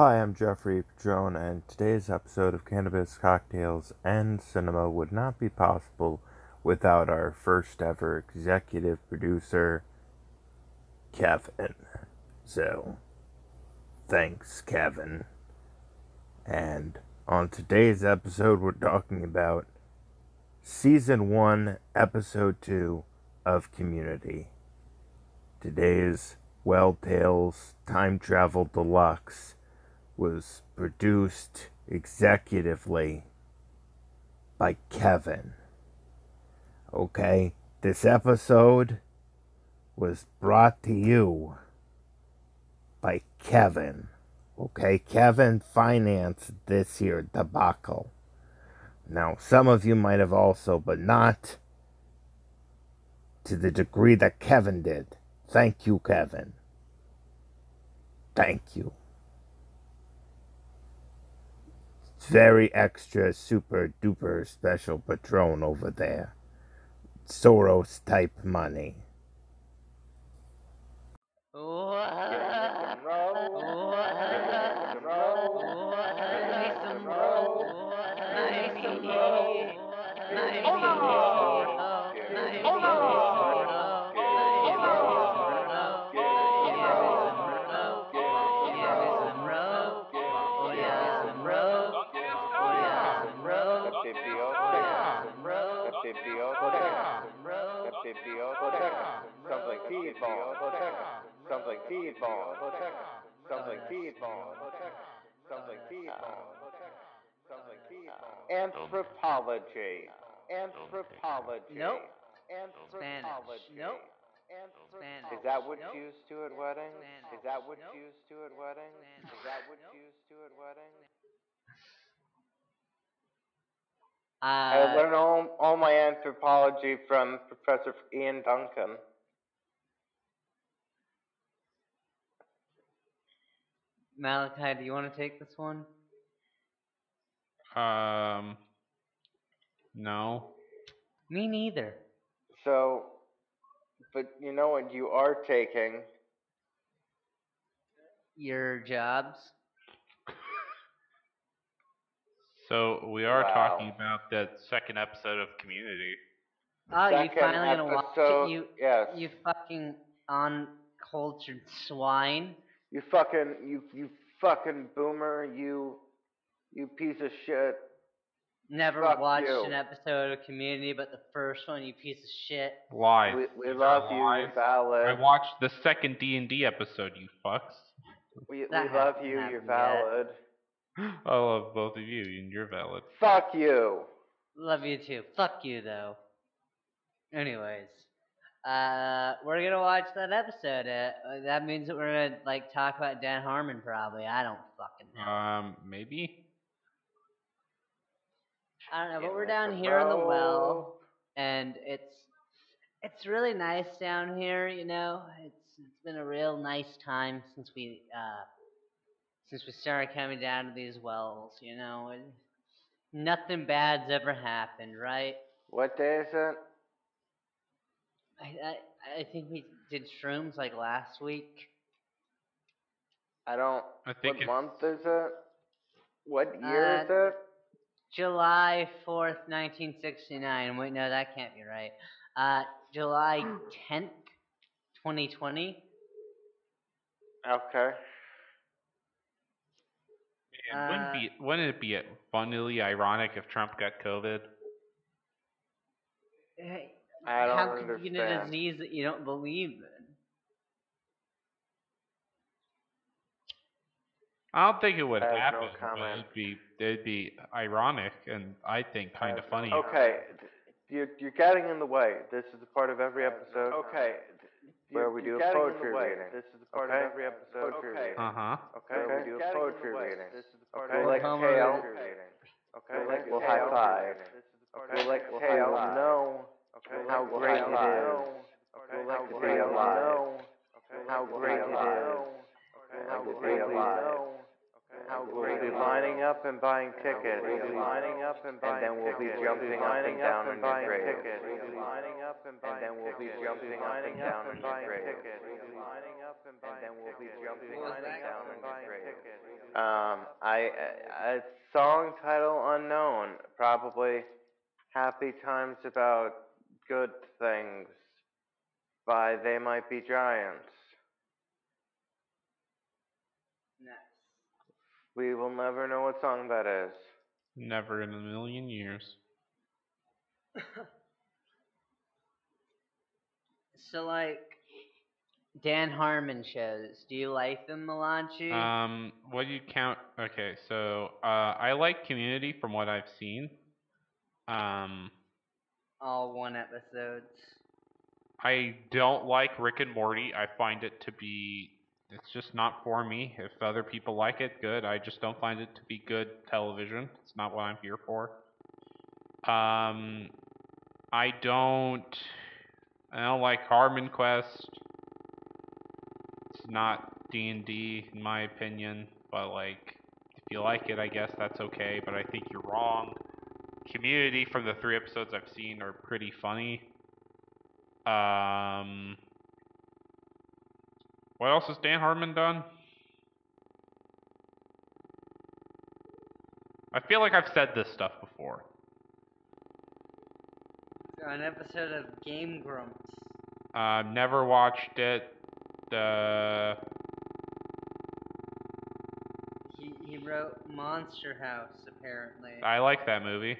Hi, I'm Jeffrey Padrone, and today's episode of Cannabis Cocktails and Cinema would not be possible without our first ever executive producer, Kevin. So, thanks, Kevin. And on today's episode, we're talking about Season 1, Episode 2 of Community. Today's Well Tales Time Travel Deluxe was produced executively by Kevin. Okay, this episode was brought to you by Kevin. Okay, Kevin financed this year debacle. Now, some of you might have also, but not to the degree that Kevin did. Thank you, Kevin. Thank you. Very extra, super duper special patron over there. Soros type money. Biblioteca, something feedball, something feedball, something feedball, something feedball, something feedball. Anthropology, anthropology, Nope. anthropology. Nope. Spanish. Is that what Nope. used to at weddings? Is that what Nope. used to at weddings? Is that what Nope. used to at weddings? I Uh, learned all, all my anthropology from Professor Ian Duncan. Malachi, do you want to take this one? Um, no. Me neither. So, but you know what you are taking? Your jobs? So we are Wow. talking about that second episode of Community. Oh, you Second finally gonna watch it? You, yes. you fucking uncultured swine. You fucking you you fucking boomer, you you piece of shit. Never Fuck watched you. an episode of Community, but the first one, you piece of shit. Live. We, we love you, live. you're valid. I watched the second D and D episode. You fucks. we we love you, you're happened yet. Valid. I love both of you, and you're valid. Fuck you. Love you too. Fuck you though. Anyways, uh, we're gonna watch that episode. Uh, uh, that means that we're gonna like talk about Dan Harmon probably. I don't fucking know. Um, maybe. I don't know, but we're down here in the well, and it's it's really nice down here. You know, it's it's been a real nice time since we uh since we started coming down to these wells. You know, and nothing bad's ever happened, right? What day is it? I I, I think we did shrooms like last week. I don't I think what month is it? What year is Uh, it? July fourth, nineteen sixty nine. Wait, no, that can't be right. Uh, July tenth, twenty twenty. Okay. Man, wouldn't Uh, be wouldn't it be abundantly ironic if Trump got COVID? Hey, I don't how could you get a disease that you don't believe in? I don't think it would I have happen. no but comment. it'd be it'd be ironic, and I think kind of funny. Okay, you're you're getting in the way. This is a part of every episode. Okay, where we do a poetry reading. This is a part of every episode. Okay. Uh huh. Okay, we do a poetry reading. This is the part okay, of we'll Homer exhale. reading. Okay, we'll high five. Okay, we'll exhale. Know how great it is. We'll exhale. Know how great it is. How great alive. How we'll be lining up and buying tickets. We'll be lining up and buying And then we'll be jumping up and down on your grave. We'll be lining up and buying And then we'll be jumping up and down on your grave. We'll be lining up and buying And then we'll be jumping up and down on your grave. Um, I a song title unknown, probably "Happy Times About Good Things" by They Might Be Giants. Nice. We will never know what song that is. Never in a million years. So like Dan Harmon shows, do you like them, Melanchi? Um, what do you count? Okay, so uh, I like Community from what I've seen. Um, All one episodes. I don't like Rick and Morty. I find it to be it's just not for me. If other people like it, good. I just don't find it to be good television. It's not what I'm here for. Um, I don't. I don't like Harmon Quest. It's not D and D in my opinion, but like, if you like it, I guess that's okay. But I think you're wrong. Community from the three episodes I've seen are pretty funny. Um, what else has Dan Harmon done? I feel like I've said this stuff before. An episode of Game Grumps. Uh, never watched it. Uh, He he wrote Monster House apparently, I like that movie.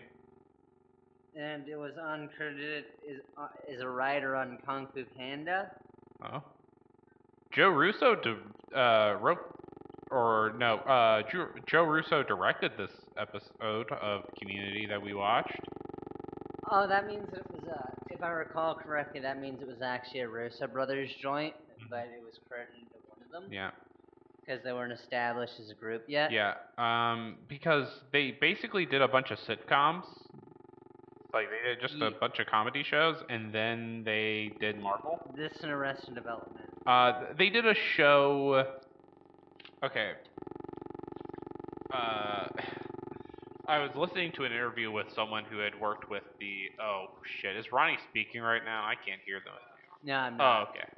and it was uncredited is uh, is a writer on Kung Fu Panda. Oh. Joe Russo di- uh, wrote, or no, uh, Joe, Joe Russo directed this episode of Community that we watched. Oh, that means it was uh, if I recall correctly, that means it was actually a Russo brothers joint, but it was credited to one of them Yeah. because they weren't established as a group yet. Yeah, um, because they basically did a bunch of sitcoms. Like they did just a bunch of comedy shows, and then they did Marvel. This and Arrested Development. Uh, they did a show. Okay. Uh, I was listening to an interview with someone who had worked with the. Oh shit! Is Ronnie speaking right now? I can't hear them. No, I'm Oh, not. okay.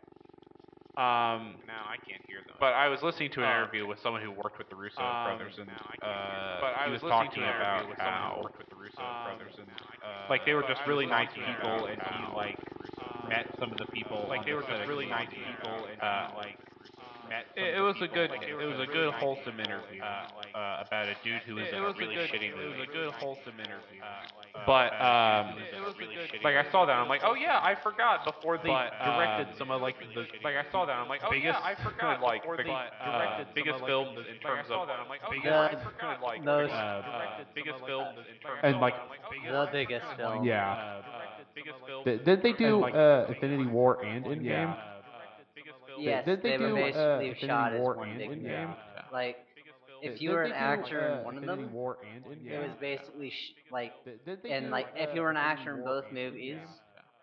Um, now I can't hear them. But I was listening to an Oh, interview with someone who worked with the Russo Um, brothers, and now I can't uh, hear them. but I he was, was listening talking to an about interview with someone who how worked with the Russo um, brothers, and uh, like they were just really nice people, and he how, like met some of the people. like they were just really nice people, and Uh, like met. It, it was a good. like, It was a good wholesome interview uh, uh, about a dude who was it in a a really good- shitty it was a good wholesome interview. Uh, but um, it was a good- like I saw that, I'm like, oh yeah, I forgot before they But, directed um, some of like the like I saw that, I'm like, oh biggest- yeah, I forgot like, before they directed uh, biggest some of, like, films in terms of like, oh biggest- yeah, I The forgot like most- uh, uh, biggest some of, films in terms And, of like, The biggest film. Yeah. uh, biggest films. Did, did they do uh, Infinity War and Endgame? Yes, did they they, were do, uh, basically Infinity shot as War one and big Endgame? Like, if you were an actor in one of them, War and Endgame? it was basically sh- like, Did- did they and do, like if you were an Infinity actor in both and movies, Endgame?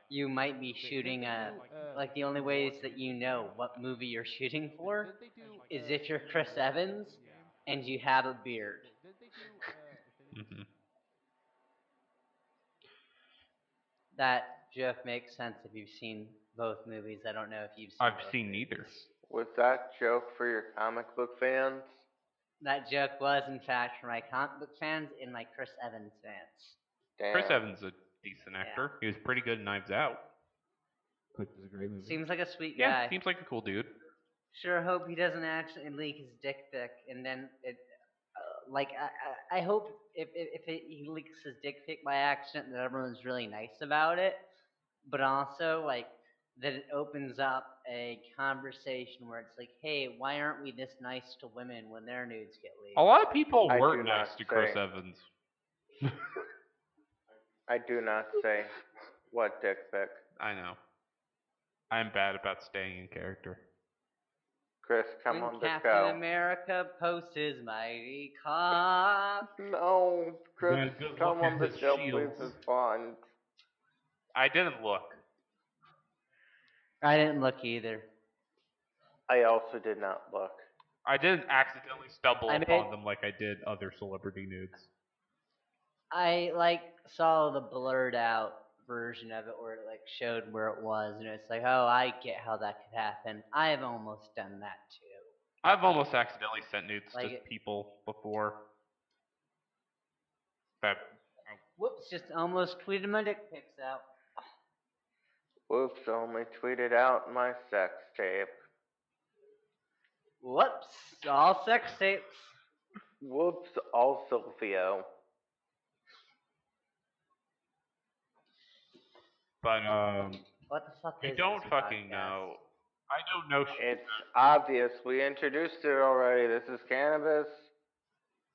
you might be Did- did shooting they a uh, like the only ways that you know what movie you're shooting for Did they do, is if you're Chris Evans and you have a beard. Did they do, uh, Infinity Mhm. That joke makes sense if you've seen both movies. I don't know if you've seen I've both seen movies. neither. Was that joke for your comic book fans? That joke was in fact for my comic book fans and my Chris Evans fans. Damn. Chris Evans is a decent actor. He was pretty good in Knives Out. Which is a great movie. Seems like a sweet Yeah, guy. seems like a cool dude. Sure hope he doesn't actually leak his dick pic and then it. Uh, like I, I, I hope if if, if it, he leaks his dick pic by accident that everyone's really nice about it, but also like that it opens up a conversation where it's like, hey, why aren't we this nice to women when their nudes get leaked? A lot of people I were do nice not to Chris say. Evans. I do not say what dick pic. I know. I'm bad about staying in character. Chris, come when on the Captain show. America posts his mighty cock. No, Chris, Yeah, good come on in the the show, please shields. respond. I didn't look. I didn't look either. I also did not look. I didn't accidentally stumble I upon made- them like I did other celebrity nudes. I like saw the blurred out version of it where it like showed where it was and it's like, oh, I get how that could happen. I have almost done that too. I've almost accidentally sent nudes Like to it- people before. That Whoops! Just almost tweeted my dick pics out. Whoops, only tweeted out my sex tape. Whoops! All sex tapes. Whoops, all Silvio. but um What the fuck I is don't this fucking podcast? know. I don't know shit. It's obvious. We introduced it already. This is cannabis,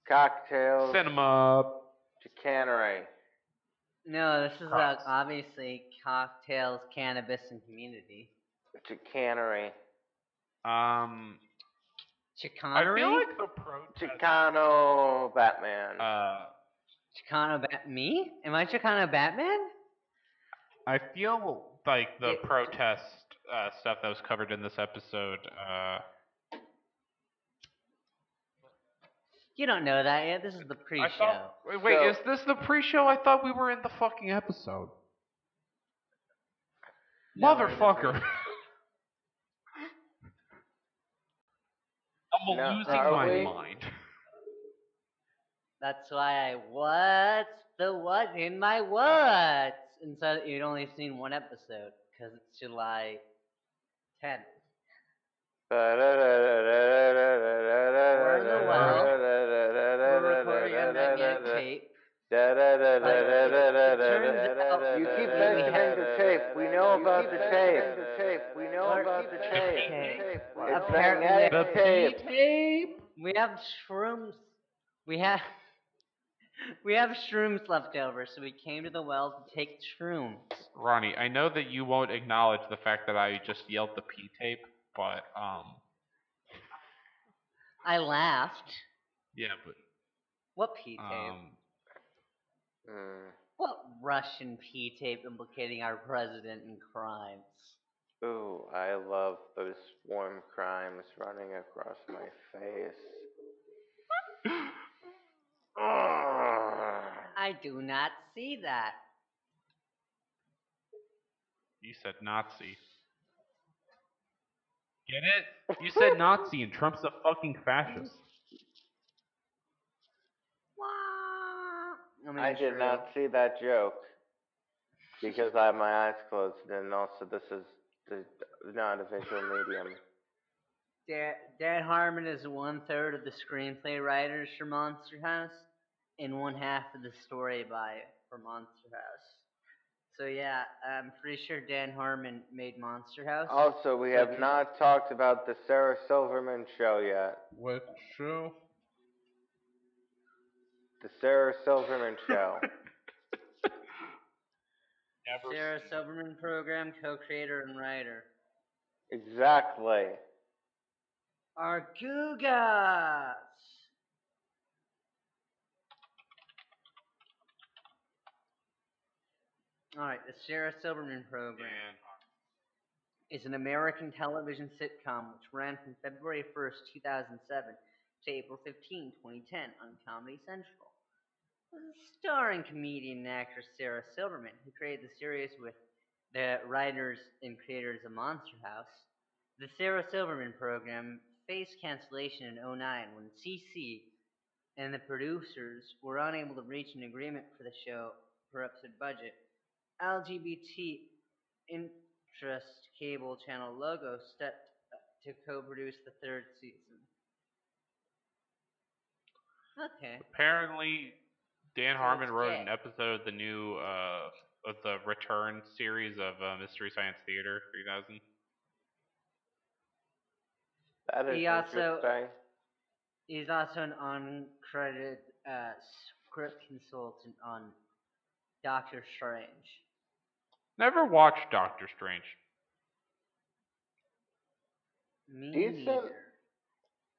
cocktails, Cinema chicanery. No, this is uh, Cox. obviously cocktails, cannabis, and community. Chicanery. um I Chicanery? feel like the protest Chicano Batman. uh Chicano Bat me? Am I Chicano Batman? I feel like the It- protest uh, stuff that was covered in this episode. Uh, You don't know that yet. This is the pre-show. thought, wait, wait, So- is this the pre-show? I thought we were in the fucking episode. No, we're in the Motherfucker. I'm No, losing my we? mind. That's why I what's the what in my what? And so you'd only seen one episode because it's July 10th. We're in the well. We're recording a magnetic tape. You keep mentioning the tape. We know about the tape. We know about the tape. Apparently- magnetic The tape. We have shrooms. We have we have shrooms left over, so we came to the well to take shrooms. Ronnie, I know that you won't acknowledge the fact that I just yelled the P tape, but um, I laughed. yeah, but What P tape? um, Hmm. what Russian P tape implicating our president in crimes? Ooh, I love those warm crimes running across my face. Ugh. I do not see that. you said Nazi. Get it? You said Nazi, and Trump's a fucking fascist. I, mean, I did true. not see that joke because I have my eyes closed, and also this is the, not a visual medium. Dan, Dan Harmon is one third of the screenplay writers for Monster House, and one half of the story by for Monster House. So yeah, I'm pretty sure Dan Harmon made Monster House. Also, we So have did- not talked about the Sarah Silverman show yet. What show? The Sarah Silverman show. Never Sarah Silverman program co-creator and writer. exactly. Argugas. All right, the Sarah Silverman program. is an American television sitcom which ran from February 1st, 2007 to April 15, 2010 on Comedy Central. Starring comedian and actress Sarah Silverman, who created the series with the writers and creators of Monster House. The Sarah Silverman program faced cancellation in 09 when CC and the producers were unable to reach an agreement for the show per episode budget. LGBT interest cable channel logo stepped to co-produce the third season. Okay. Apparently, Dan Harmon it's wrote an episode of the new uh of the Return series of uh, Mystery Science Theater 3000. That is He also- interesting. He's also an uncredited uh, script consultant on Doctor Strange. Never watched Doctor Strange. Decent. neither.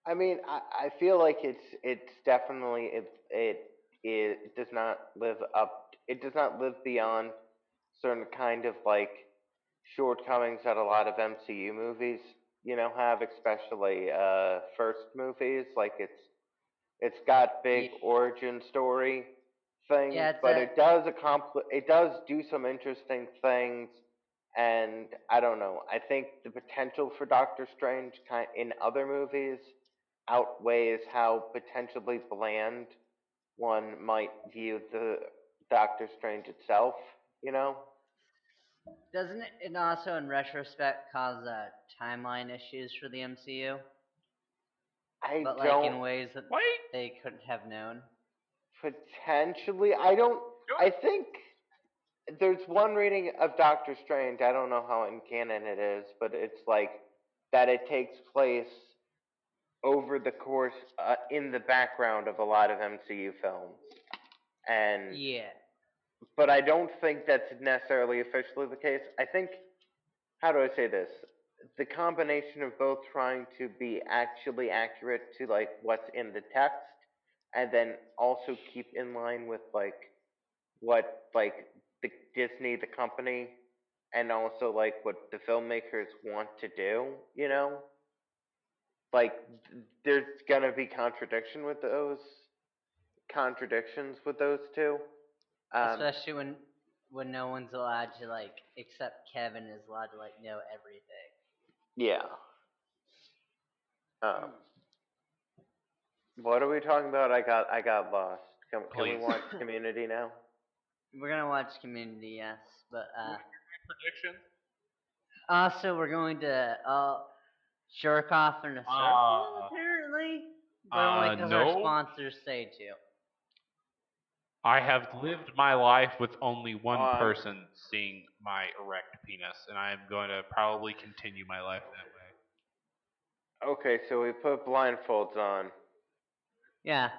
I mean, I, I feel like it's it's definitely it it it does not live up. It does not live beyond certain kind of like shortcomings that a lot of MCU movies, you know, have, especially uh first movies. Like it's it's got big Yeah. origin story things, Yeah, but a- it does accompli- it does do some interesting things. And I don't know. I think the potential for Doctor Strange kind in other movies outweighs how potentially bland one might view the Doctor Strange itself, you know? Doesn't it- it also, in retrospect, cause uh, timeline issues for the MCU? I But like don't in ways that Wait. they couldn't have known. Potentially. I don't. I think there's one reading of Doctor Strange. I don't know how in canon it is, but it's like that it takes place over the course uh, in the background of a lot of MCU films, and Yeah. but I don't think that's necessarily officially the case. I think, how do I say this? The combination of both trying to be actually accurate to like what's in the text, and then also keep in line with like what like the Disney, the company, and also like what the filmmakers want to do. You know, like th- there's gonna be contradiction with those contradictions with those two. Um, Especially when when no one's allowed to like except Kevin is allowed to like know everything. Yeah. Um. What are we talking about? I got I got lost. Can, can we Please. watch Community now? We're gonna watch Community, yes, but uh, Prediction. also we're going to uh jerk off in a circle Uh, apparently, but uh, only because our no. sponsors say to. I have lived my life with only one On. person seeing my erect penis, and I am going to probably continue my life that way. Okay, so we put blindfolds on. Yeah.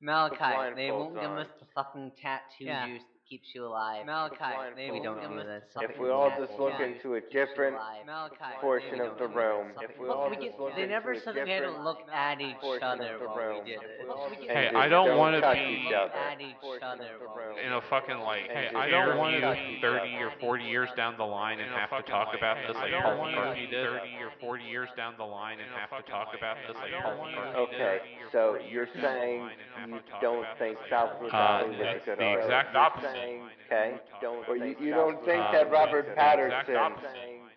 Malachi, they won't give us the fucking tattoo Yeah. that keeps you alive. Malachi, blindfolds they we won't don't give do us this. the If we all just look Yeah. into a different. Malachi, portion of the do room, if we But all we just look they never a said we had to look at each other of while we did it. we all We just get- Hey, I don't don't wanna be- at each other of the while room. we In a fucking like, And hey, I don't don't want to be 30 or 40 years down the line and have to talk about this I like don't Paul wanna McCartney be did. 30 or 40 years down the line and have to talk about this like Paul McCartney. Okay, so you're years down the saying line and have you don't think this, like, Salvador Uh, was a that's good the exact opposite. Saying, okay, don't Or you, you- you don't think that Robert that's the exact Pattinson, opposite.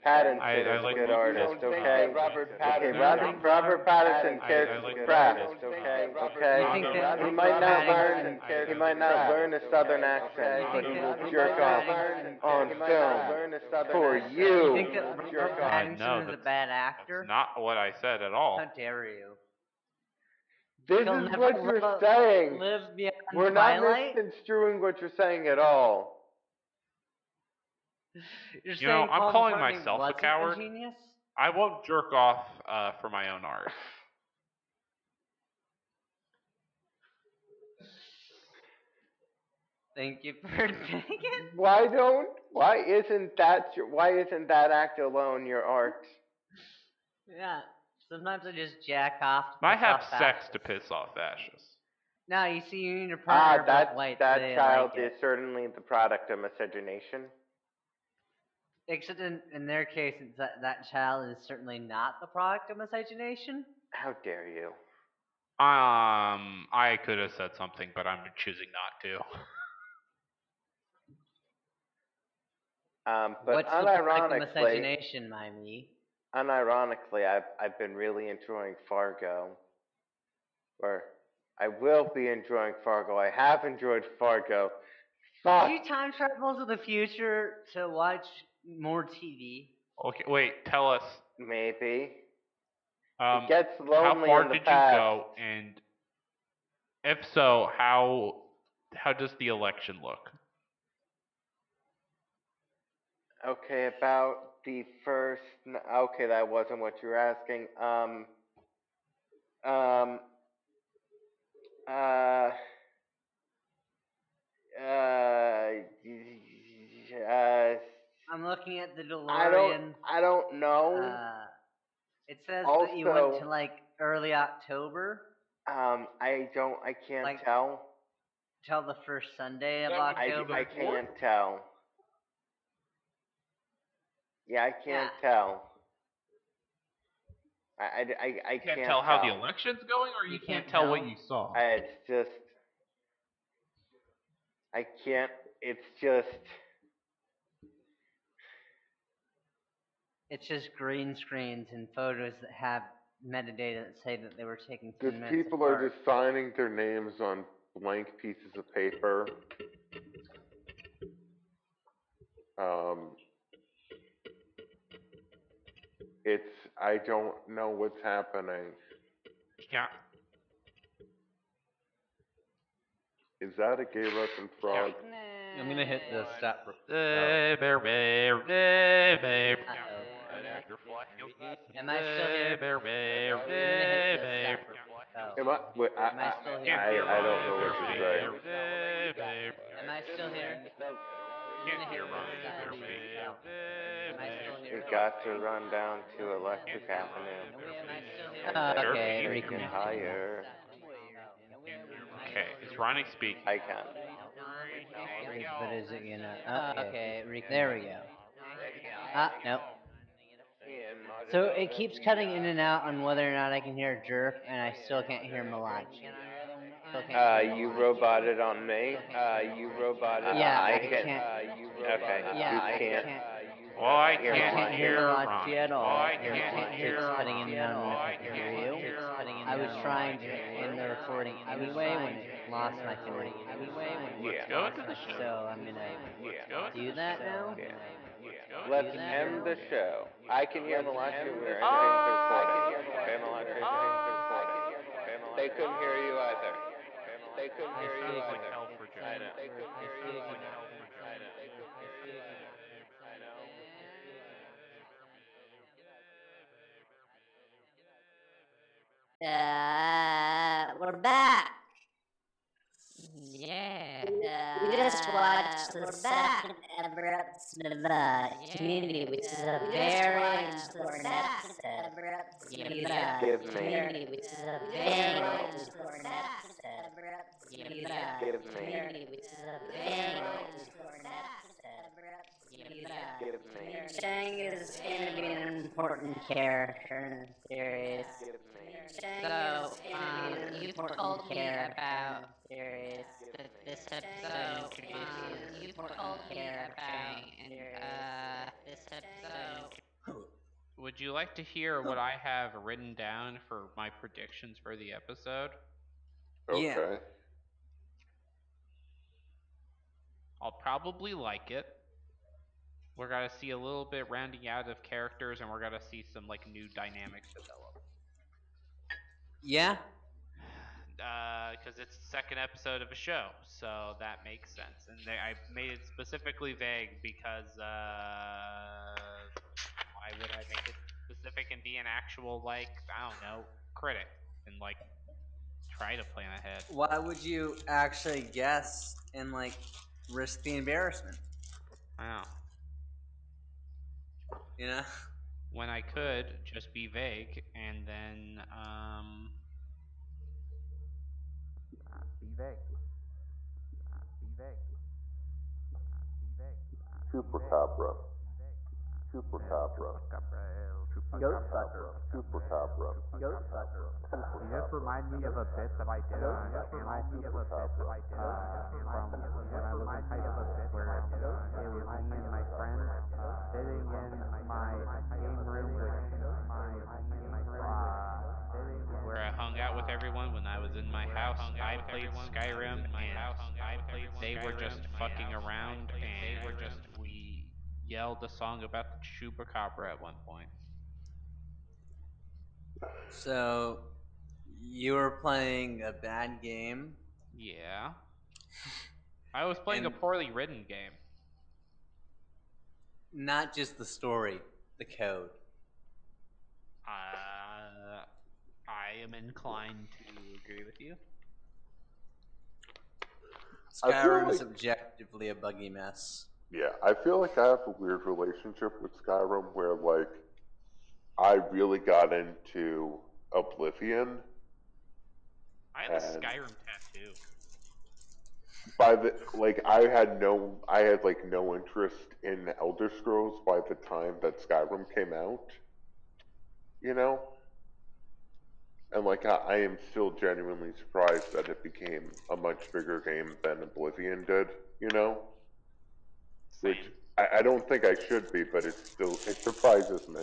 Pattinson I- I is a like good what you artist, said. okay? Robert Okay, Robert, Robert Pattinson I- cares I for like the what craft, you just okay, You okay? think that He might not Pattinson- learn, he might not learn a southern accent, but he will jerk off on film for You you. think that Robert Jerk off. Pattinson is a that's- bad actor? That's not what I said at all. How dare you? This He'll is never what you're saying. Live beyond We're not misconstruing what you're saying at all. You're You know, I'm Paul calling McCartney myself a wasn't coward. genius? I won't jerk off uh, for my own art. Thank you for taking it. Why don't? Why isn't that your? Why isn't that act alone your art? Yeah. Sometimes I just jack off. To I piss have off sex Ashes. to piss off Ashes. No, you see, you need a Ah, partner that both white. that they child like is it. certainly the product of miscegenation. Except in, in their case, it's that that child is certainly not the product of miscegenation. How dare you? Um, I could have said something, but I'm choosing not to. Um, but What's the product of unironically, miscegenation, my me? unironically, I've I've been really enjoying Fargo. Or I will be enjoying Fargo. I have enjoyed Fargo. Fuck. Do you time travel to the future to watch more TV? Okay, wait. Tell us. Maybe. Um, it gets lonely how far in the did past. you go, and if so, how how does the election look? Okay, about the first. Okay, that wasn't what you were asking. Um. Um. Uh. Uh. uh I'm looking at the DeLorean. I don't. I don't know. Uh, it says that you went to like early October um. I don't. I can't like, tell. till the first Sunday of That would I. October. I can't tell. Yeah, I can't Yeah. tell. I. I. I, I You can't can't tell how the election's going, or you, You can't, can't tell what you saw. I, it's just. I can't. It's just. It's just green screens and photos that have metadata that say that they were taken Because ten minutes people are just signing their names on blank pieces of paper. Um, it's, I don't know what's happening. Yeah. Is that a gay Russian frog? I'm gonna hit the stop. Eh, bear, bear, eh, bear. Am I still here? Bear, bear, I'm gonna hit the bear. stop. Am I, wait, I, Am I still here? I, I don't know what to say. Am I still here? Can't hear Ronnie. Am I still We got to run down to Electric Avenue. Am I still here? Uh, okay, we can hire. Okay, is Ronnie speaking? I can. But is it gonna? Oh, okay, there we go. Ah, nope. So it keeps cutting in and out on whether or not I can hear Jerk, and I still can't hear Melange. Still can't Uh, you roboted on me. Uh, you roboted. Yeah, I I can. can't- Uh, you. Okay, yeah, you I can't. can't. Well, I hear can't can't hear hear Melange at all. I can't keeps hear cutting in and out on Well, if I I can hear can't you. I was trying to end the recording anyway when it lost my connection anyway when it Let's go to the show. So I'm gonna go to do the that show. now. Yeah. Let's go to Let's do that. end the show. I can hear Melange. We're the I recording. can hear Okay, Melange, we're ending the recording. They couldn't hear you either. They couldn't I hear you see. Sounds like either. hell for I know. They couldn't hear I you see. either. I know. They couldn't hear you either. I know. Uh, we're back. Yeah. We just watched the second ever episode of uh, Community, which is a very important episode. Community, Give me. Which is a very important episode. Community, Give me. Which is a very important episode. Community, Shang is going to be an important character in the series. So, um, you told me about series that this episode introduces. You told me about uh, this episode. Would you like to hear what I have written down for my predictions for the episode? Okay. Yeah. I'll probably like it. We're gonna see a little bit rounding out of characters, and we're gonna see some like new dynamics develop. Yeah. Because it's the second episode of a show, so that makes sense. And they, I made it specifically vague because uh, why would I make it specific and be an actual like I don't know critic and like try to plan ahead? Why would you actually guess and like risk the embarrassment? Wow. You know? when I could just be vague and then um not be vague. Not be vague. Not be vague. Chupacabra. Chupacabra. Goat sucker. Chupacabra. Goat sucker. You just remind me of a bit that I did on Channel me of a bit that I did when I was in high school where it was me and my friend sitting in my game room with my uh, Where I hung out with everyone when I was in my house. I played Skyrim and they were just fucking around and they were just we yelled a song about the chupacabra at one point. So you were playing a bad game. Yeah. I was playing a poorly written game. Not just the story, the code. Uh, I am inclined to agree with you. I feel Skyrim is like- objectively a buggy mess. Yeah, I feel like I have a weird relationship with Skyrim where like I really got into Oblivion I have a Skyrim tattoo. by the like I had no I had like no interest in Elder Scrolls by the time that Skyrim came out. You know? And like I, I am still genuinely surprised that it became a much bigger game than Oblivion did, you know? Which I, I don't think I should be, but it still it surprises me.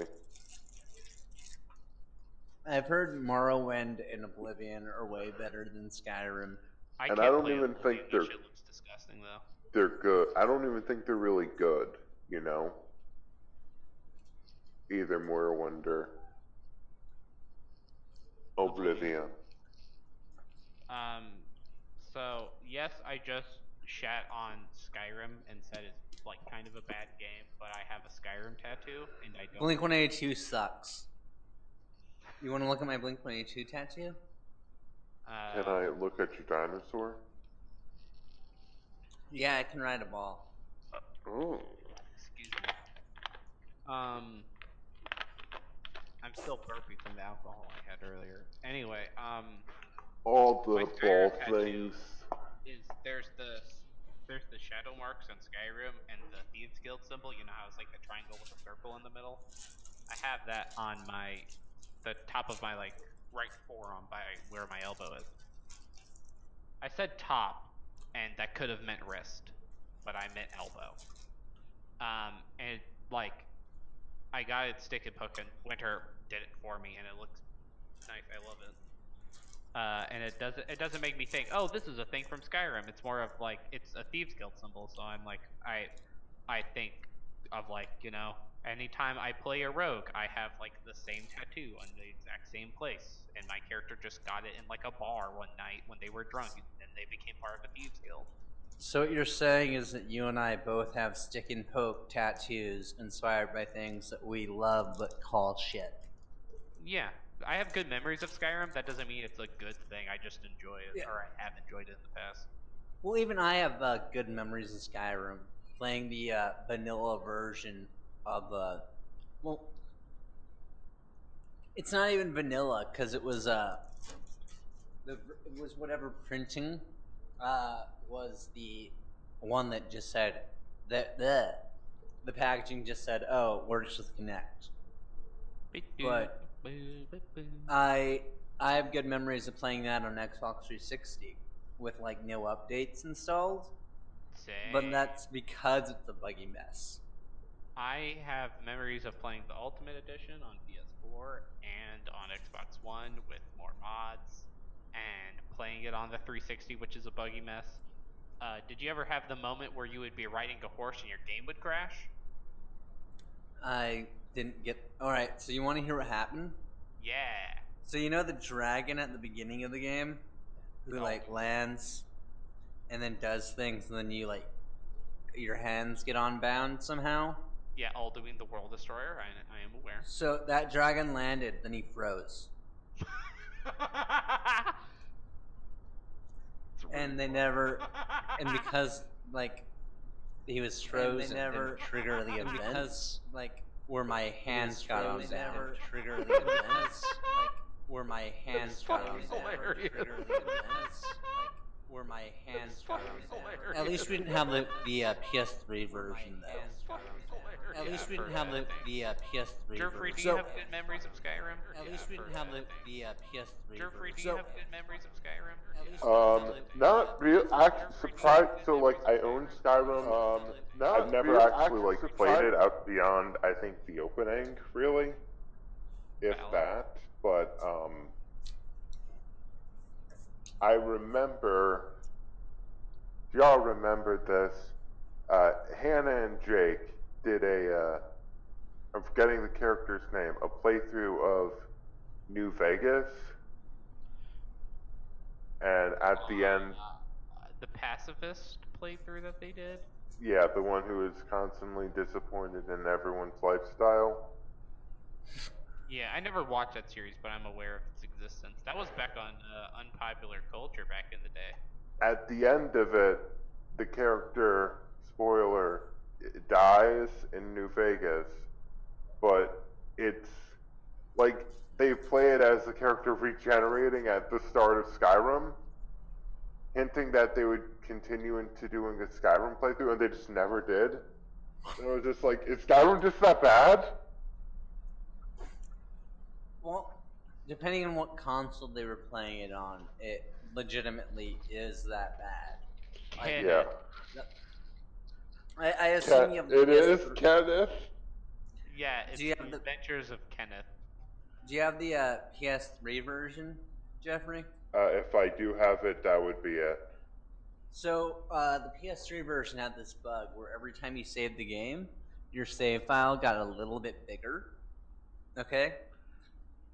I've heard Morrowind and Oblivion are way better than Skyrim. I And can't I don't even Oblivion, think they're- shit looks disgusting though. They're good. I don't even think they're really good, you know? Either Morrowind or Oblivion. Um, so yes, I just shat on Skyrim and said it's like kind of a bad game, but I have a Skyrim tattoo and I don't. Blink 182 sucks. You want to look at my Blink 182 tattoo? Uh, Can I look at your dinosaur? Yeah, I can ride a ball. Oh. Excuse me. Um, I'm still burping from the alcohol I had earlier. Anyway, um, All the ball things. is there's the there's the shadow marks on Skyrim and the Thieves Guild symbol. You know how it's like the triangle with a circle in the middle. I have that on my the top of my like right forearm by where my elbow is. I said top, and that could have meant wrist, but I meant elbow. Um, and like, I got it stick and poke, and Winter did it for me, and it looks nice. I love it. Uh, and it doesn't it doesn't make me think, oh, this is a thing from Skyrim. It's more of like it's a thieves guild symbol. So I'm like, I I think of like you know, anytime I play a rogue, I have like the same tattoo on the exact same place, and my character just got it in like a bar one night when they were drunk, and they became part of the thieves guild. So what you're saying is that you and I both have stick and poke tattoos inspired by things that we love but call shit. Yeah, I have good memories of Skyrim. That doesn't mean it's a good thing. I just enjoy it, Yeah. or I have enjoyed it in the past. Well, even I have uh, good memories of Skyrim, playing the uh, vanilla version of uh, well, it's not even vanilla because it was uh, the it was whatever printing uh was the one that just said that the the packaging just said oh words with Kinect. But I I have good memories of playing that on Xbox 360 with like no updates installed, but that's because it's a buggy mess. I have memories of playing the Ultimate Edition on PS4 and on Xbox One with more mods, and playing it on the 360, which is a buggy mess. Uh, did you ever have the moment where you would be riding a horse and your game would crash? I didn't get. All right, so you want to hear what happened? Yeah. So you know the dragon at the beginning of the game, who No. like lands, and then does things, and then you like your hands get unbound somehow. Yeah, Alduin the World Destroyer. I, I am aware. So that dragon landed, then he froze, and they never, and because like he was frozen, they never trigger the events. Because like where my hands got on never trigger the events. like where my hands got on hilarious. trigger the events. Like where my hands got on. At least we didn't have the the uh, PS3 version though. At least we didn't have the the uh, PS3 Jeffrey, do you have good memories of Skyrim? At least we didn't have the the uh, PS3 Jeffrey, do you have good memories of Skyrim? At least Um, not real. Actually, surprised. So like, I own Skyrim. Um, I've never actually like played it out beyond. I think the opening, really, if Valid. that. But um, I remember. Do y'all remember this? Uh, Hannah and Jake did a. Uh, I'm forgetting the character's name. A playthrough of New Vegas. And at the end, Uh, the pacifist playthrough that they did. Yeah, the one who is constantly disappointed in everyone's lifestyle. Yeah, I never watched that series, but I'm aware of its existence. That was back on uh, Unpopular Culture back in the day. At the end of it, the character, spoiler, dies in New Vegas, but it's like they play it as the character regenerating at the start of Skyrim, hinting that they would continue into doing a Skyrim playthrough, and they just never did. And I was just like, is Skyrim just that bad? Well, depending on what console they were playing it on, it legitimately is that bad. Like, Can- Yeah. I, I assume you have the it is, PS3 Kenneth. Yeah, it's Do you the have the- Adventures of Kenneth. Do you have the uh, PS3 version, Jeffrey? Uh, if I do have it, that would be it. So uh, the PS3 version had this bug where every time you saved the game, your save file got a little bit bigger. Okay.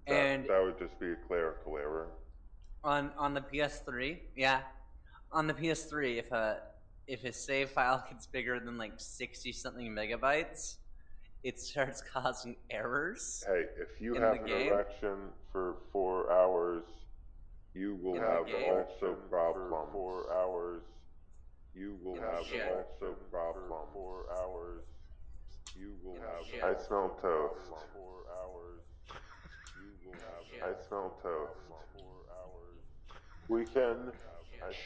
That, And that would just be a clerical error. on on the PS3, yeah, on the PS3, if a if a save file gets bigger than like sixty something megabytes, it starts causing errors. Hey, if you In have the an game? erection for four hours, you will In the have game? also problems. For four hours, you will In the have shit. also problems. For four hours, you will In the have. shit. I smell toast. In the Four hours, you will have. shit. I smell toast. Four hours. We can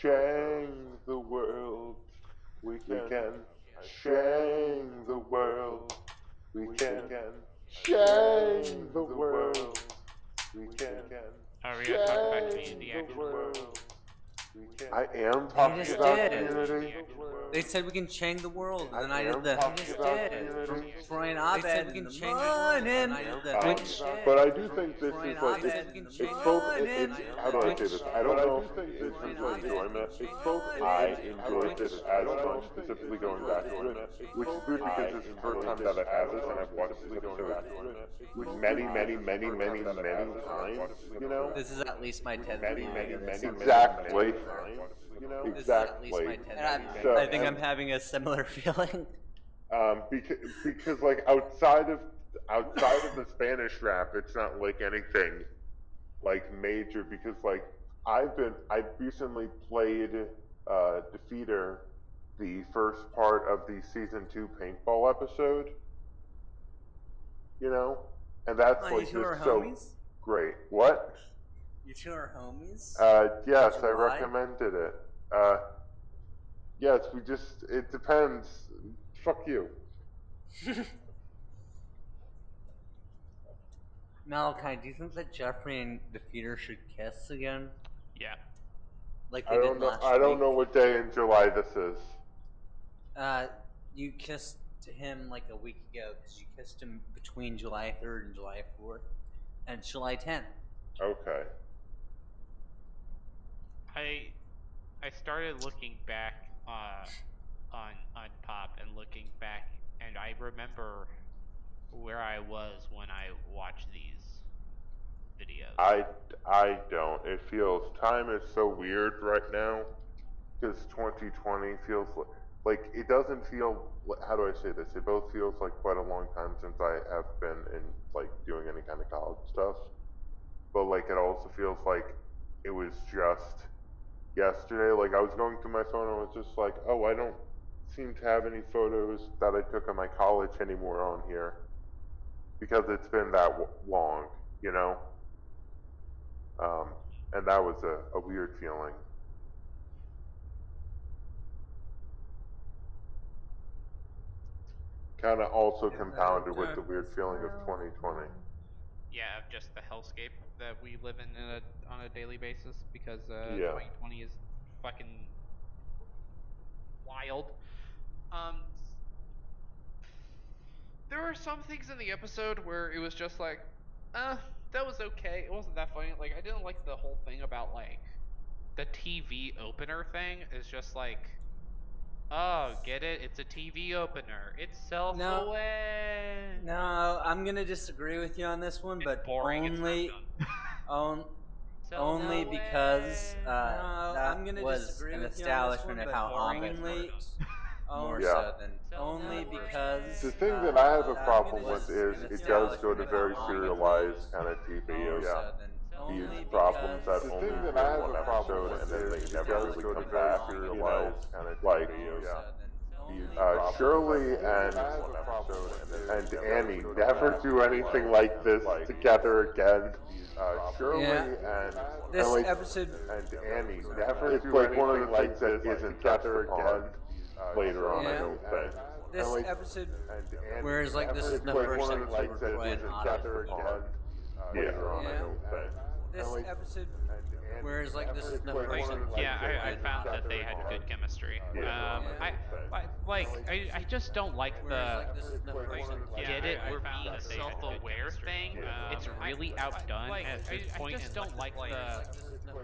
shang the world. We can shang the world. We can shang the world. We can Are we gonna talk about shang community the action? world. I am talking just about did. community. They said we can change the world, and then I am did the talking just about did. community. Troy and Abed. They said we can change the world, and I did the Um, which but I do think this Troy is like Abed, it's, it's both. the It, it's how do I say this? I don't know if it's Troy and my Abed, enjoyment. It's both. I enjoyed this as much, specifically going back to it, which is weird because this is the first time that I've had this and I've watched this episode with many, many, many, many, many times. You know. This is at least my 10th Many, viewing many, of this many, episode. exactly. You know, This is at least exactly. my 10th viewing. So, I think I'm having a similar feeling. Um, because because like outside of outside of the Spanish rap, it's not like anything like major. Because like I've been I've recently played uh, Defeater, the first part of the season two paintball episode. You know, and that's Oh, like just so homies? great. What? You two are homies? Uh, yes, I July? recommended it. Uh, yes, we just it depends. Fuck you. Malachi, do you think that Jeffrey and the Defeater should kiss again? Yeah. Like they I did don't know. last I don't week? know what day in July this is. Uh, you kissed him like a week ago because you kissed him between July 3rd and July 4th, and July 10th. Okay. I I started looking back uh, on on Pop and looking back, and I remember where I was when I watched these videos. I I don't. It feels time is so weird right now because 2020 feels like like it doesn't feel. How do I say this? It both feels like quite a long time since I have been in like doing any kind of college stuff, but like it also feels like it was just yesterday. Like I was going through my phone and I was just like, oh, I don't seem to have any photos that I took of my college anymore on here because it's been that w- long, you know. Um, and that was a, a weird feeling. Kind of also compounded with the weird feeling of 2020. yeah, of just the hellscape that we live in, a, on a daily basis because uh, Yeah. 2020 is fucking wild. Um, there are some things in the episode where it was just like, uh, that was okay. It wasn't that funny. Like I didn't like the whole thing about like the TV opener thing. Is just like, oh, get it? It's a TV opener. It's self No. No, I'm gonna disagree with you on this one, but boring, only, on, only because uh, No, that I'm gonna was an with on establishment one, of how boring Ahmed is works. Oh, More Yeah. so than Only because The thing uh, that I have a problem with is it does go to establishment very serialized kind of TV. More Yeah. So than These problems that because only that I have one episode and then they never really come back. You know, like uh, Shirley and and Annie never do anything like this together again. Uh, Shirley Yeah. and This and like, episode and Annie never it's like one of the things that isn't together again later on. I Yeah. don't think. This And, like, episode, and Annie whereas like this is the first one of the episode things where that Troy and isn't together again later on. I Yeah. don't think. This episode, Whereas like this is the first one like, yeah, I, I found that that they had good chemistry. Yeah. Um, I, I like, I, I just don't like the. like this is the Like, first one of, episode. like, get the it. things We're being they self-aware thing. chemistry. Um, it's really outdone like, at this I- I just don't like like the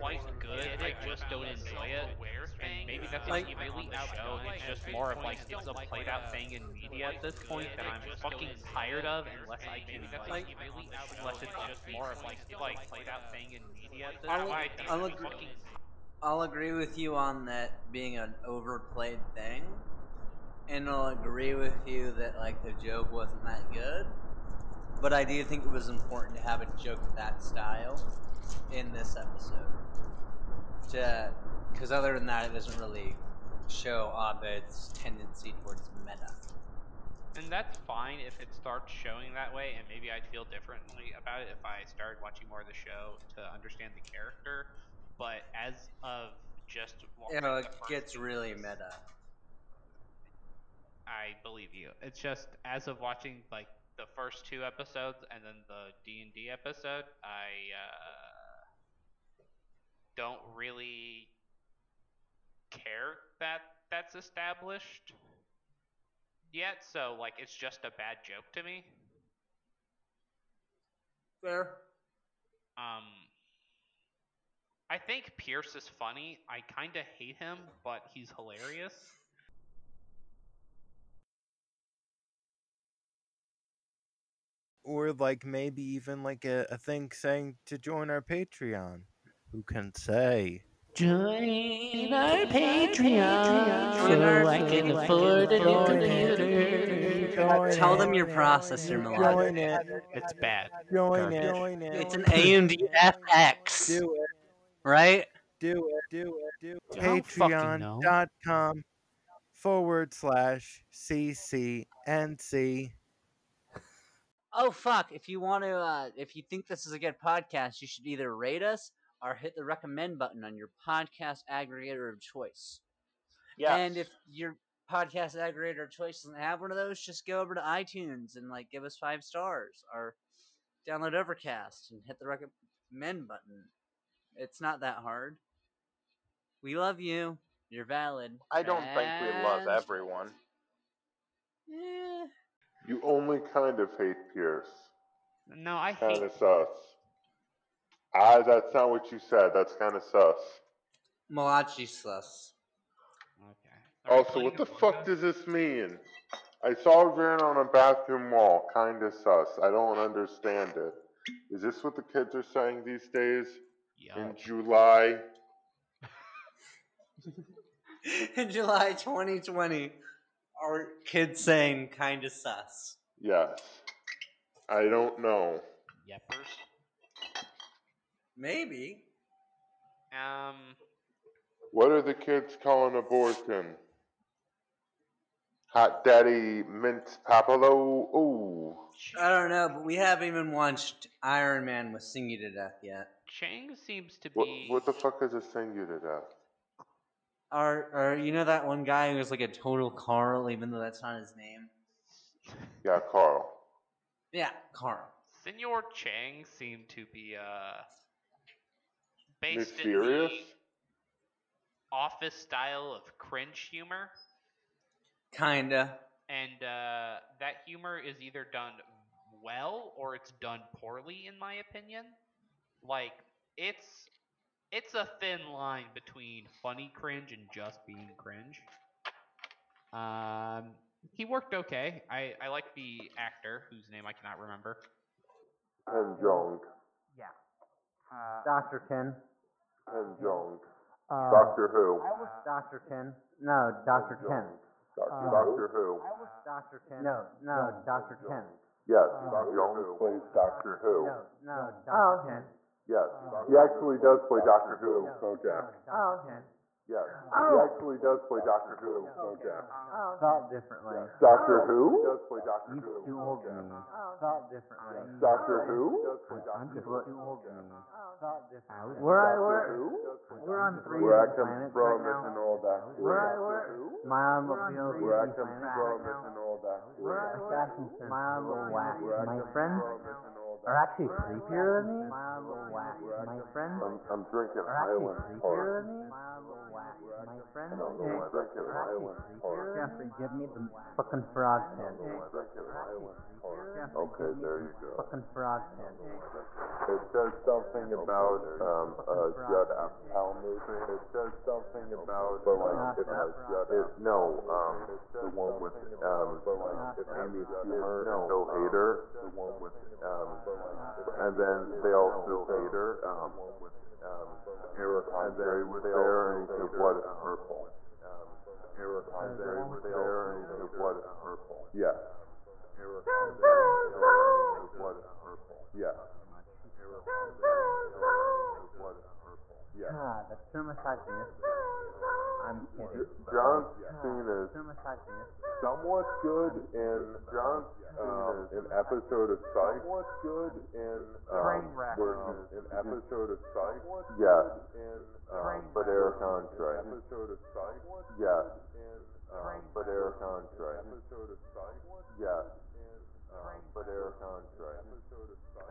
like this is the quite good. episode. I just don't enjoy it. And maybe that's Like- like really outdone. It's just more of like it's a played out thing in media at this point that I'm fucking tired of unless I can like really unless it's just more of like it's like played out thing in media at this I'll- point that I'll I'm agree- fucking I'll agree with you on that being an overplayed thing, and I'll agree with you that like the joke wasn't that good. But I do think it was important to have a joke of that style in this episode, to because other than that, it doesn't really show Abed's tendency towards meta. And that's fine if it starts showing that way, and maybe I'd feel differently about it if I started watching more of the show to understand the character. But as of just You know, it gets really meta. I believe you. It's just as of watching like the first two episodes and then the D and D episode, I uh, don't really care that that's established yet. So like, it's just a bad joke to me. Fair. Um, I think Pierce is funny. I kind of hate him, but he's hilarious. Or like maybe even like a, a thing saying to join our Patreon. Who can say? Join our Patreon Join so our I can Patreon. afford a new computer. Join Tell them your processor, Milad. Join it. It's bad. Join it. Join it. It's an AMD FX, Do it. right? Do it. Do it. Do it. I don't fucking know. Patreon.com forward slash CCNC. Oh fuck! If you want to, uh, if you think this is a good podcast, you should either rate us or hit the recommend button on your podcast aggregator of choice. Yeah. And if your podcast aggregator of choice doesn't have one of those, just go over to iTunes and like give us five stars or download Overcast and hit the recommend button. It's not that hard. We love you. You're valid. I don't think we love everyone. Eh, You only kind of hate Pierce. No, I Kind hate. of sus. Ah, that's not what you said. That's kind of sus. Malachi sus. Okay. Are Also, what the fuck Us? does this mean? I saw it written on a bathroom wall. Kind of sus. I don't understand it. Is this what the kids are saying these days? Yeah. In July? In July 2020, our kids saying kind of sus. Yes. I don't know. Yepers. Maybe. Um. What are the kids calling abortion? Hot Daddy Mint Papalo? Ooh. I don't know, but we haven't even watched Iron Man with Sing You to Death yet. Chang seems to What, be. what the fuck is a sing you to death? Or, or you know that one guy who was like a total Carl, even though that's not his name? Yeah, Carl. Yeah, Carl. Senor Chang seemed to be uh based Mysterious? in the office style of cringe humor, Kinda. and uh, that humor is either done well or it's done poorly, in my opinion. Like it's it's a thin line between funny cringe and just being cringe. Um, he worked okay. I I like the actor whose name I cannot remember. Ken Jeong. Yeah. Uh, Dr. Ken. Ken Jeong. uh, Doctor Who. I was Dr. Ken. No, Dr. Ken. Doctor, Uh, Doctor Who. I was Dr. Ken. No, no, Dr. Ken. Yes, Uh, Jeong plays Doctor Who. No, no, Dr. Ken. Yes, Uh, he actually does play Doctor Who, No, Bojack. Oh, Ken. Yes, Oh. he actually does play Doctor Who, Bojack. Oh, felt differently. Doctor Who? He does play Doctor You Who, schooled me. Bojack. Felt differently. Doctor Who? Does play I'm Doctor just Who, schooled me. Bojack. Differently. We're, I, Doctor we're, we're on three Where I different come planets from right is now. an all that. Where I work, my automobile is Where I three come planets from right is now. all that. Where I work, my little whack. Where I My come friend, from is an all that. are actually creepier than me. My friends I'm, I'm drinking are actually Highland creepier than me. My friends I'm drinking are actually Highland Park. creepier. Jeffrey, give me the fucking frog I'm pancake. drinking Highland Park. Jeffrey, Okay, there you go. Fucking frog pancake. It says something about um, uh, Judd Apatow movie. It says something about but like it has Judd. It, no, um, the one with um, but like it's Amy Schumer and Bill Hader. The one with um, and then they also Hader. Um, with um, Eric Andre was there, and he said, "Blood is purple." Um, Eric Andre was there, and he said, "Blood is purple." Yes. Eric Andre was there, and he said, "Blood is purple." Yes. Yeah. God, that's so misogynistic. I'm kidding. John Cena is So misogynistic. somewhat good in John um, an episode of Psych. Somewhat good in um, where he's an episode of Psych. Yes. Um, but Eric Andre. Episode of Psych. Yes. Um, but Eric Andre. Episode of Psych. Yes. Um, but Eric Andre.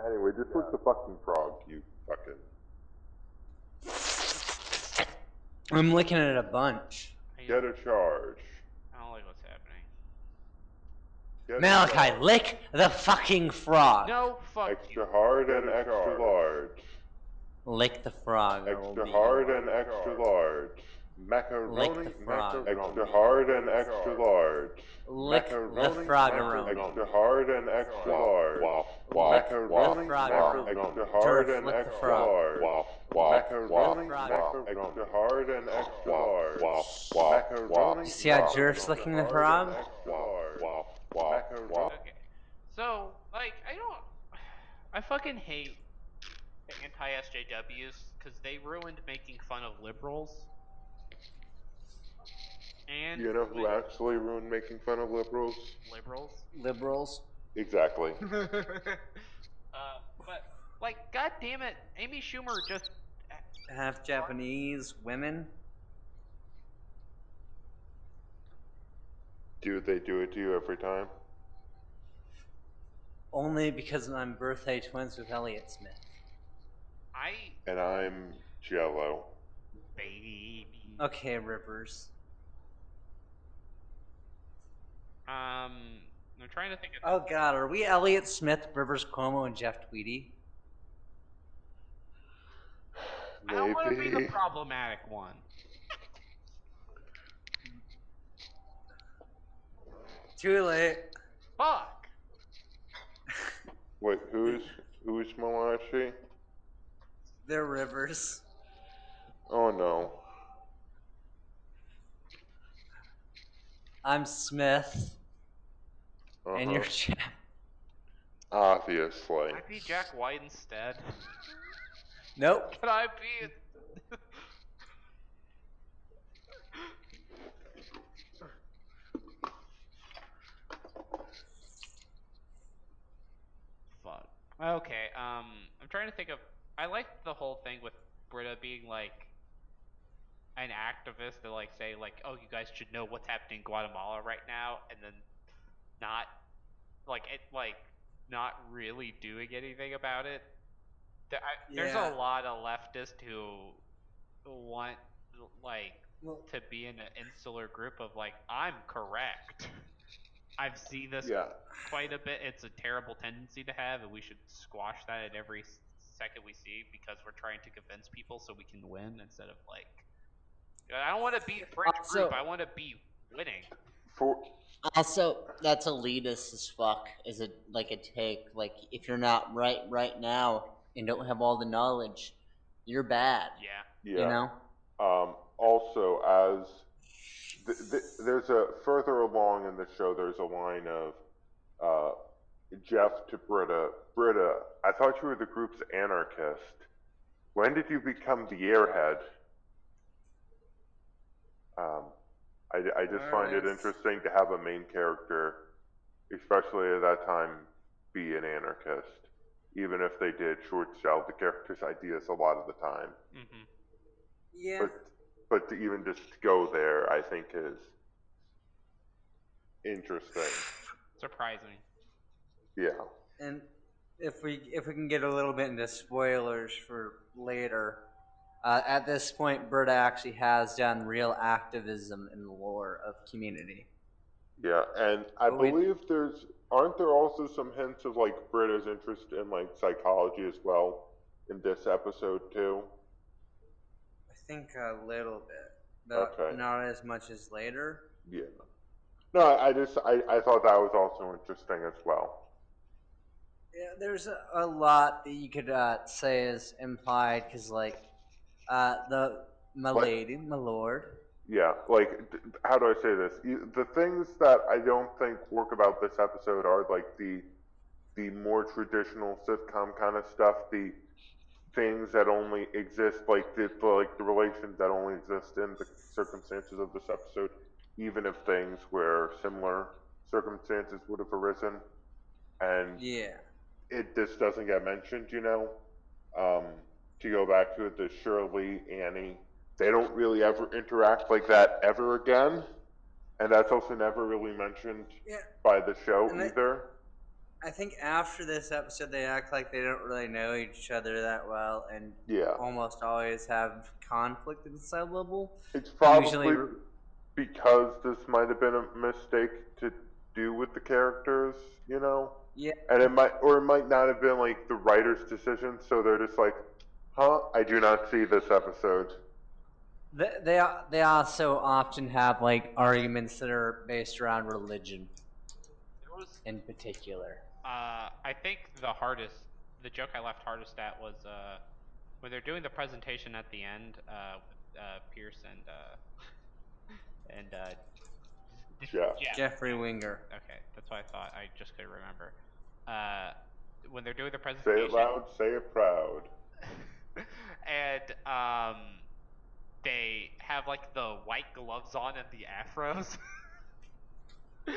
Anyway, just look the fucking frog, you fucking. I'm looking at a bunch. Get a charge. I don't like what's happening. Get Malachi, lick the fucking frog. No, fuck Extra you. hard and extra large. Lick the frog. or we'll Extra hard and extra large. Macaroni, Lick the frog. extra hard and extra large. Lick the Macaroni, froggeroni. Extra hard and extra large. Macaroni, Froggeroni. extra hard George, and lick the extra frog. large. Macaroni, Frog. extra hard and extra large. Macaroni, You see how Jerk's licking the frog? Macaroni. Okay. So, like, I don't. I fucking hate anti SJWs because they ruined making fun of liberals. And You know who actually ruined making fun of liberals? liberals. Liberals. Exactly. uh, but like, god damn it, Amy Schumer just Half Japanese women. Do they do it to you every time? Only because I'm birthday twins with Elliott Smith. I And I'm Jello. baby. Okay, Rivers. Um, I'm trying to think of. Oh God, are we Elliott Smith, Rivers Cuomo, and Jeff Tweedy? I don't want to be the problematic one. Too late. Fuck. Wait, who's who's Malachi? They're Rivers. Oh no. I'm Smith, and you're Uh-huh. Jeff. Obviously. Can I be Jack White instead? Nope. Can I be? Fuck. Okay. Um, I'm trying to think of. I like the whole thing with Britta being like an activist to like say like, oh, you guys should know what's happening in Guatemala right now, and then not like it like not really doing anything about it. There- I, There's a lot of leftists who want like Well, to be in an insular group of like I'm correct. I've seen this Yeah. quite a bit. It's a terrible tendency to have, and we should squash that at every second we see because we're trying to convince people so we can win instead of like. I don't want to be a fringe Also- uh, group. I want to be winning. For Also, that's elitist as fuck. Is it like a take? Like, if you're not right right now and don't have all the knowledge, you're bad. Yeah. yeah. You know? Um, also, as th- th- there's a further along in the show, there's a line of uh, Jeff to Britta. Britta, I thought you were the group's anarchist. When did you become the airhead? Um, I, I just find it Alright. interesting to have a main character, especially at that time, be an anarchist. Even if they did short sell the character's ideas a lot of the time. hmm Yeah. But but to even just go there, I think is interesting. Surprising. Yeah. And if we if we can get a little bit into spoilers for later, uh, at this point, Britta actually has done real activism in the lore of Community. Yeah, and I But we- believe there's aren't there also some hints of like Britta's interest in like psychology as well in this episode too? I think a little bit, but Okay. not as much as later. Yeah. No, I I just I, I thought that was also interesting as well. Yeah, there's a, a lot that you could uh, say is implied because, like, uh, the my What? lady, my lord. Yeah, like how do I say this? The things that I don't think work about this episode are like the the more traditional sitcom kind of stuff, the things that only exist, like the, the like the relations that only exist in the circumstances of this episode, even if things where similar circumstances would have arisen, and Yeah. it just doesn't get mentioned, you know. Um, to go back to it, the Shirley, Annie, they don't really ever interact like that ever again, and that's also never really mentioned Yeah. by the show And either. I think after this episode, they act like they don't really know each other that well, and Yeah. almost always have conflict at level. It's probably Usually- because this might have been a mistake to do with the characters, you know. Yeah. And it might, or it might not have been like the writer's decision, so they're just like, "Huh? I do not see this episode." They they, al- they also often have like arguments that are based around religion, was in particular. Uh, I think the hardest, the joke I left hardest at was uh, when they're doing the presentation at the end uh, with uh, Pierce and uh, and uh, Jeff. Jeffrey Winger. Okay, that's what I thought. I just couldn't remember. Uh, when they're doing the presentation, Say presentation, it loud, say it proud. and um, they have like the white gloves on and the afros. and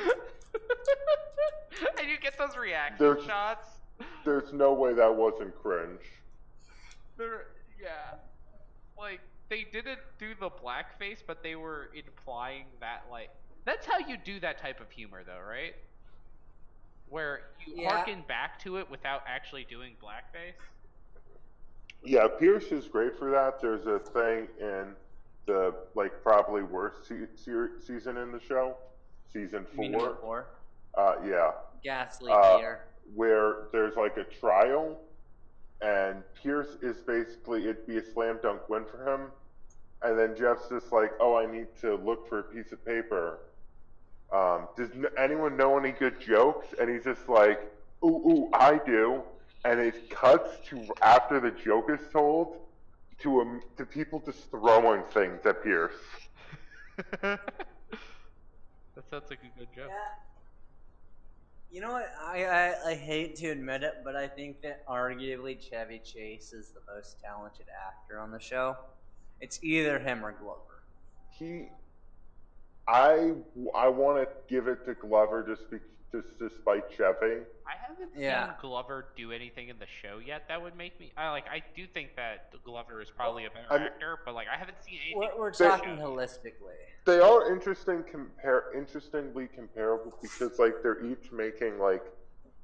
you get those reaction There's- shots. There's no way that wasn't cringe. They're, yeah. Like, they didn't do the blackface, but they were implying that, like, that's how you do that type of humor, though, right? Where you Yeah. harken back to it without actually doing blackface. Yeah, Pierce is great for that. There's a thing in the like probably worst se- se- season in the show, season You mean four. four? Uh, yeah, Ghastly Uh, Peter. where there's like a trial, and Pierce is basically it'd be a slam dunk win for him, and then Jeff's just like, oh, I need to look for a piece of paper. Um, does n- anyone know any good jokes? And he's just like, ooh, ooh, I do. And it cuts to after the joke is told to um, to people just throwing things at Pierce. that sounds like a good joke. You know what? I, I I hate to admit it, but I think that arguably Chevy Chase is the most talented actor on the show. It's either him or Glover. He, I, I want to give it to Glover just be, just despite Chevy. I haven't Yeah. seen Glover do anything in the show yet that would make me. I like. I do think that Glover is probably a better I'm- actor, but like I haven't seen anything. We're, we're in the talking show. holistically. They are interesting compare interestingly comparable because like they're each making like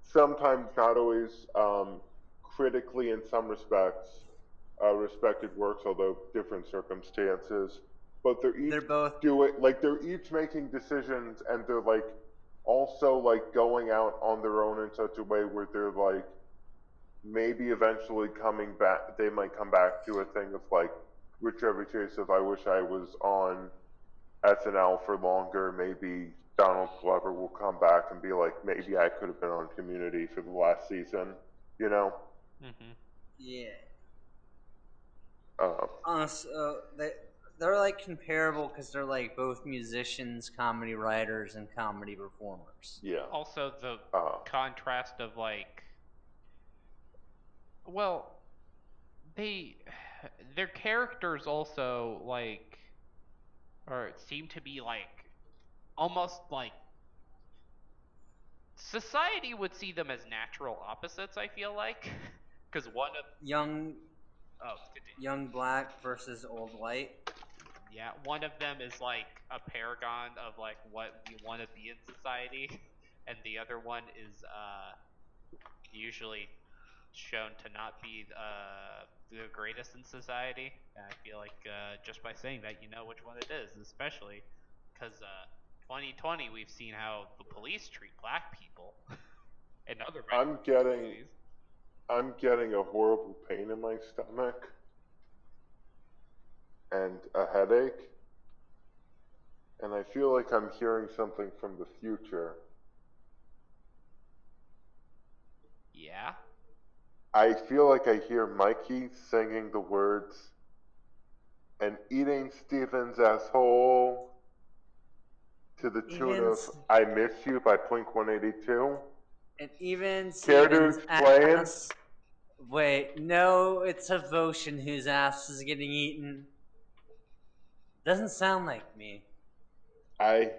sometimes not always um, critically in some respects uh, respected works, although different circumstances. But they're each They're both do it like they're each making decisions and they're like also like going out on their own in such a way where they're like maybe eventually coming back they might come back to a thing of like whichever case of I wish I was on SNL for longer, maybe Donald Glover will come back and be like, maybe I could have been on Community for the last season, you know? Mm-hmm. yeah. Uh, Honest, uh, they they're like comparable because they're like both musicians, comedy writers, and comedy performers. yeah. Also, the Uh, contrast of like, well, they their characters also like, or seem to be like, almost like. Society would see them as natural opposites. I feel like, because one of Young oh, young black versus old white. Yeah, one of them is like a paragon of like what we want to be in society, and the other one is uh usually shown to not be uh, the greatest in society. And I feel like uh, just by saying that, you know which one it is, especially because uh, 2020, we've seen how the police treat black people and other. I'm getting, I'm getting a horrible pain in my stomach and a headache, and I feel like I'm hearing something from the future. Yeah. I feel like I hear Mikey singing the words and eating Steven's asshole to the tune of I Miss You by Blink 182. And even Care to Steven's explain? ass. Wait, no, it's a whose ass is getting eaten. Doesn't sound like me. I.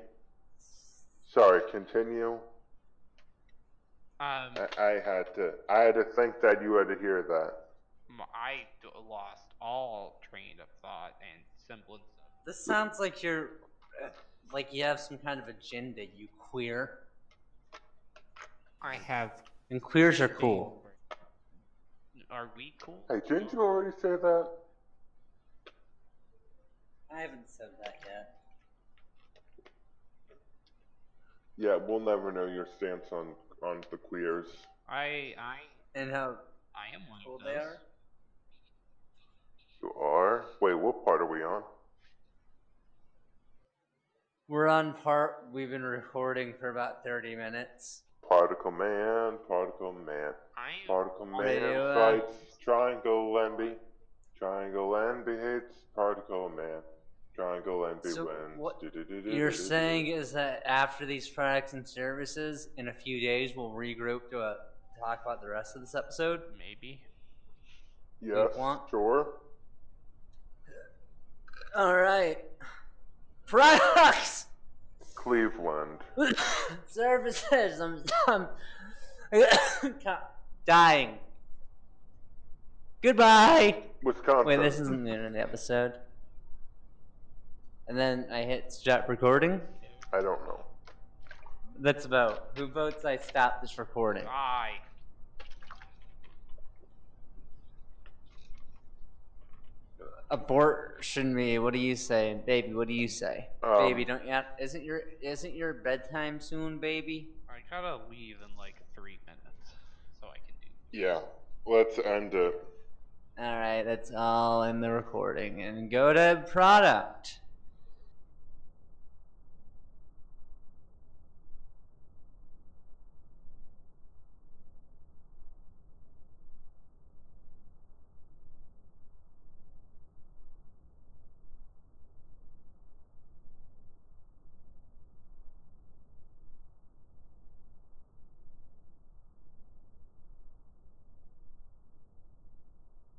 Sorry, continue. Um, I, I had to. I had to think that you had to hear that. I lost all train of thought and semblance of. This sounds like you're. uh, Like you have some kind of agenda, you queer. I have. And queers are cool. Are we cool? Hey, didn't you already say that? I haven't said that yet. Yeah, we'll never know your stance on on the queers. I I And how I am one cool of they those. are. You are. Wait, what part are we on? We're on part. We've been recording for about 30 minutes. Particle Man, Particle Man, I Particle Man Radio, uh, fights Triangle Lemby. Triangle Lemby hates Particle Man. Triangle Lemby So wins. what. You're saying is that after these products and services, in a few days, we'll regroup to uh talk about the rest of this episode? maybe. Yes, want- sure. Alright. Products! Cleveland. services! I'm, I'm dying. Goodbye! Wisconsin. Wait, this isn't the end of the episode. And then I hit stop recording. I don't know. That's about who votes I stop this recording. I. Abortion me. What do you say, baby? What do you say, Um, baby? Don't you? Have, isn't your isn't your bedtime soon, baby? I gotta leave in like three minutes, so I can do. Yeah, let's end it. All right, that's all in the recording, and go to product.